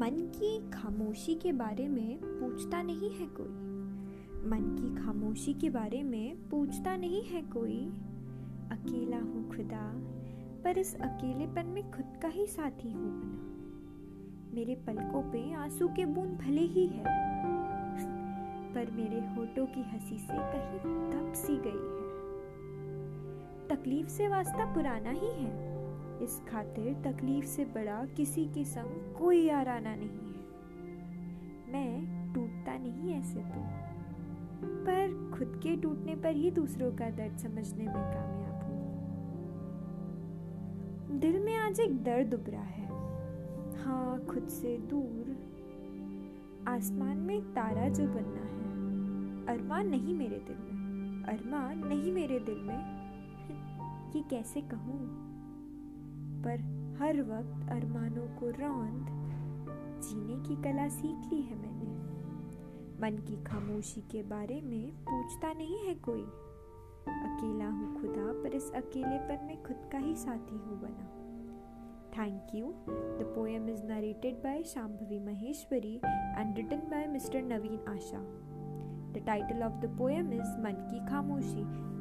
खामोशी के बारे में पूछता नहीं है कोई। मन की खामोशी के बारे में पूछता नहीं है कोई। अकेला हूँ खुदा, पर इस अकेलेपन में खुद का ही साथी हूँ बना मेरे पलकों पे आँसू के बूंद भले ही है, पर मेरे होठों की हँसी से कहीं तप सी गई है। तकलीफ़ से वास्ता पुराना ही है। इस खातिर तकलीफ़ से बड़ा किसी के संग कोई याराना नहीं है। मैं टूटता नहीं ऐसे तो पर खुद के टूटने पर ही दूसरों का दर्द समझने में कामयाब हूँ। दिल में आज एक दर्द उभरा है। हाँ खुद से दूर। आसमान में तारा जो बनना है। अरमान नहीं मेरे दिल में। अरमान नहीं मेरे दिल में। ये कैसे कहूँ? पर हर वक्त अरमानों को रौंद जीने की कला सीख ली है मैंने। मन की खामोशी के बारे में पूछता नहीं है कोई। अकेला हूँ खुदा, पर इस अकेलेपन में खुद का ही साथी हूँ बना। Thank you the poem is narrated by Shambhavi Maheshwari and written by mister Naveen Asha the title of the poem is Man ki Khamoshi